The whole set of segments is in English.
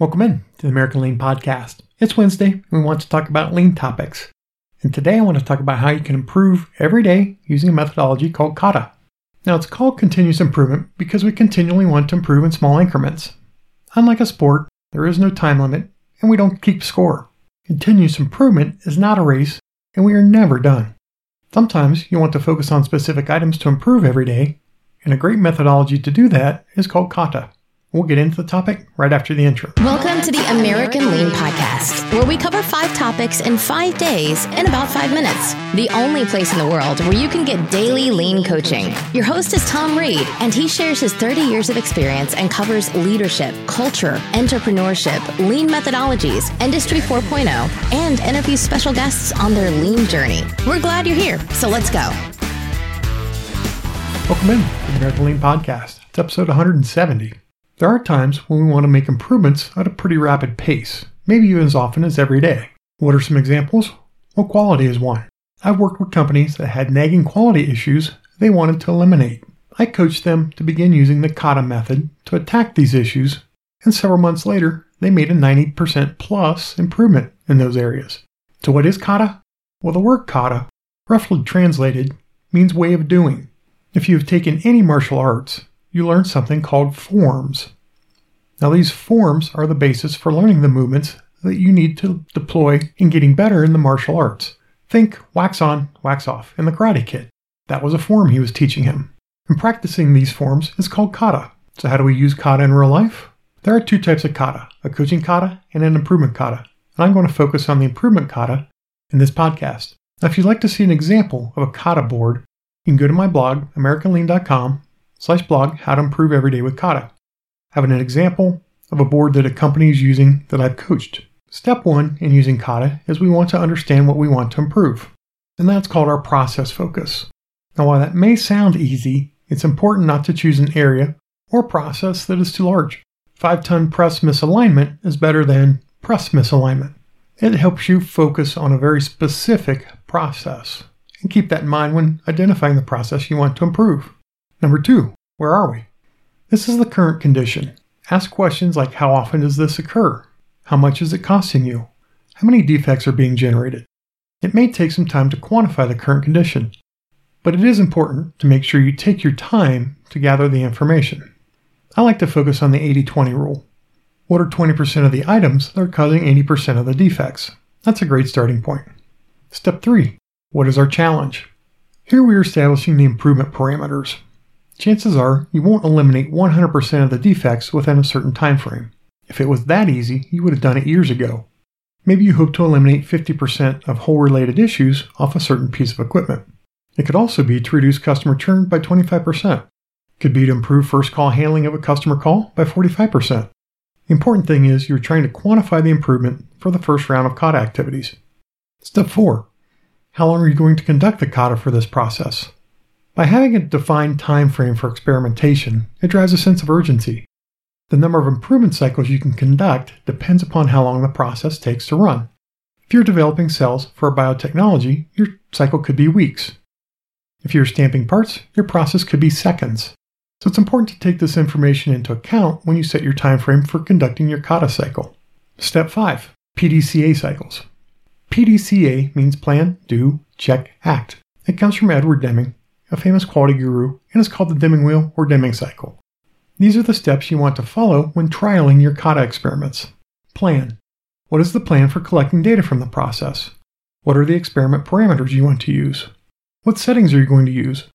Welcome in to the American Lean Podcast. It's Wednesday, and we want to talk about lean topics. And today I want to talk about how you can improve every day using a methodology called KATA. Now, it's called continuous improvement because we continually want to improve in small increments. Unlike a sport, there is no time limit, and we don't keep score. Continuous improvement is not a race, and we are never done. Sometimes you want to focus on specific items to improve every day, and a great methodology to do that is called KATA. We'll get into the topic right after the intro. Welcome to the American Lean Podcast, where we cover five topics in five days in about five minutes. The only place in the world where you can get daily lean coaching. Your host is Tom Reed, and he shares his 30 years of experience and covers leadership, culture, entrepreneurship, lean methodologies, Industry 4.0, and interviews special guests on their lean journey. We're glad you're here, so let's go. Welcome in to the American Lean Podcast. It's episode 170. There are times when we want to make improvements at a pretty rapid pace, maybe even as often as every day. What are some examples? Well, quality is one. I've worked with companies that had nagging quality issues they wanted to eliminate. I coached them to begin using the KATA method to attack these issues, and several months later, they made a 90% plus improvement in those areas. So, what is KATA? Well, the word kata, roughly translated, means way of doing. If you have taken any martial arts, you learn something called forms. Now, these forms are the basis for learning the movements that you need to deploy in getting better in the martial arts. Think wax on, wax off in the Karate Kid. That was a form he was teaching him. And practicing these forms is called kata. So, how do we use kata in real life? There are two types of kata a coaching kata and an improvement kata. And I'm going to focus on the improvement kata in this podcast. Now, if you'd like to see an example of a kata board, you can go to my blog, AmericanLean.com, slash blog how to improve every day with Kata. Having an example of a board that a company is using that I've coached. Step one in using Kata is we want to understand what we want to improve. And that's called our process focus. Now, while that may sound easy, it's important not to choose an area or process that is too large. Five ton press misalignment is better than press misalignment. It helps you focus on a very specific process and keep that in mind when identifying the process you want to improve. Number two, where are we? This is the current condition. Ask questions like how often does this occur? How much is it costing you? How many defects are being generated? It may take some time to quantify the current condition, but it is important to make sure you take your time to gather the information. I like to focus on the 80 20 rule. What are 20% of the items that are causing 80% of the defects? That's a great starting point. Step 3 What is our challenge? Here we are establishing the improvement parameters chances are you won't eliminate 100% of the defects within a certain time frame. If it was that easy, you would have done it years ago. Maybe you hope to eliminate 50% of hole related issues off a certain piece of equipment. It could also be to reduce customer churn by 25%. It could be to improve first call handling of a customer call by 45%. The important thing is you're trying to quantify the improvement for the first round of kata activities. Step 4. How long are you going to conduct the kata for this process? By having a defined time frame for experimentation, it drives a sense of urgency. The number of improvement cycles you can conduct depends upon how long the process takes to run. If you're developing cells for a biotechnology, your cycle could be weeks. If you're stamping parts, your process could be seconds. So it's important to take this information into account when you set your time frame for conducting your kata cycle. Step 5. PDCA cycles. PDCA means plan, do, check, act. It comes from Edward Deming, a famous quality guru, and is called the Deming Wheel or Deming Cycle. These are the steps you want to follow when trialing your kata experiments. Plan. What is the plan for collecting data from the process? What are the experiment parameters you want to use? What settings are you going to use?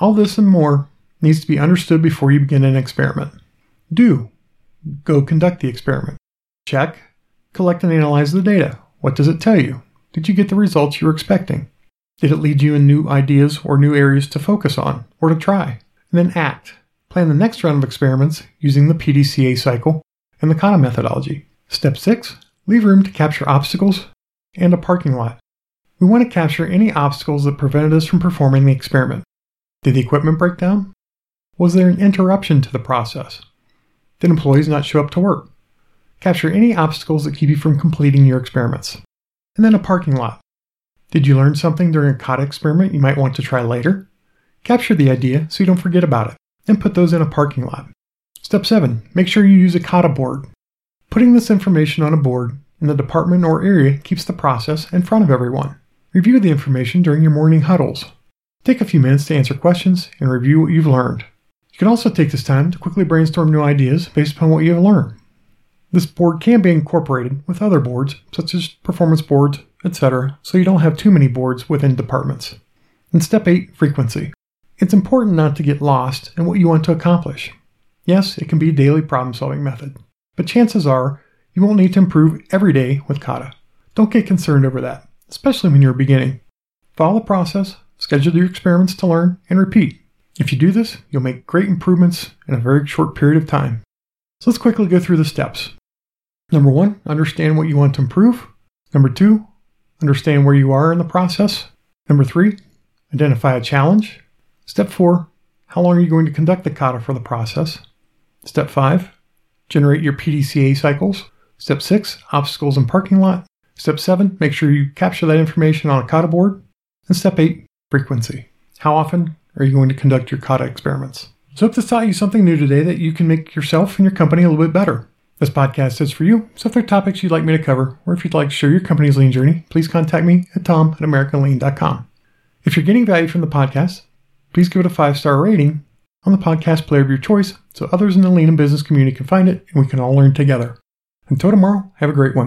All this and more needs to be understood before you begin an experiment. Do. Go conduct the experiment. Check. Collect and analyze the data. What does it tell you? Did you get the results you were expecting? Did it lead you in new ideas or new areas to focus on or to try? And then act. Plan the next round of experiments using the PDCA cycle and the Kata methodology. Step 6. Leave room to capture obstacles and a parking lot. We want to capture any obstacles that prevented us from performing the experiment. Did the equipment break down? Was there an interruption to the process? Did employees not show up to work? Capture any obstacles that keep you from completing your experiments. And then a parking lot. Did you learn something during a kata experiment you might want to try later? Capture the idea so you don't forget about it, and put those in a parking lot. Step 7. Make sure you use a kata board. Putting this information on a board in the department or area keeps the process in front of everyone. Review the information during your morning huddles. Take a few minutes to answer questions and review what you've learned. You can also take this time to quickly brainstorm new ideas based upon what you have learned. This board can be incorporated with other boards, such as performance boards, etc., so you don't have too many boards within departments. And step 8 Frequency. It's important not to get lost in what you want to accomplish. Yes, it can be a daily problem solving method, but chances are you won't need to improve every day with kata. Don't get concerned over that, especially when you're beginning. Follow the process, schedule your experiments to learn, and repeat. If you do this, you'll make great improvements in a very short period of time. So let's quickly go through the steps. Number one, understand what you want to improve. Number two, understand where you are in the process. Number three, identify a challenge. Step four, how long are you going to conduct the kata for the process? Step five, generate your PDCA cycles. Step six, obstacles and parking lot. Step seven, make sure you capture that information on a kata board. And step eight, frequency. How often are you going to conduct your kata experiments? So, hope this taught you something new today that you can make yourself and your company a little bit better. This podcast is for you, so if there are topics you'd like me to cover, or if you'd like to share your company's lean journey, please contact me at tom at americanlean.com. If you're getting value from the podcast, please give it a five star rating on the podcast player of your choice so others in the lean and business community can find it and we can all learn together. Until tomorrow, have a great one.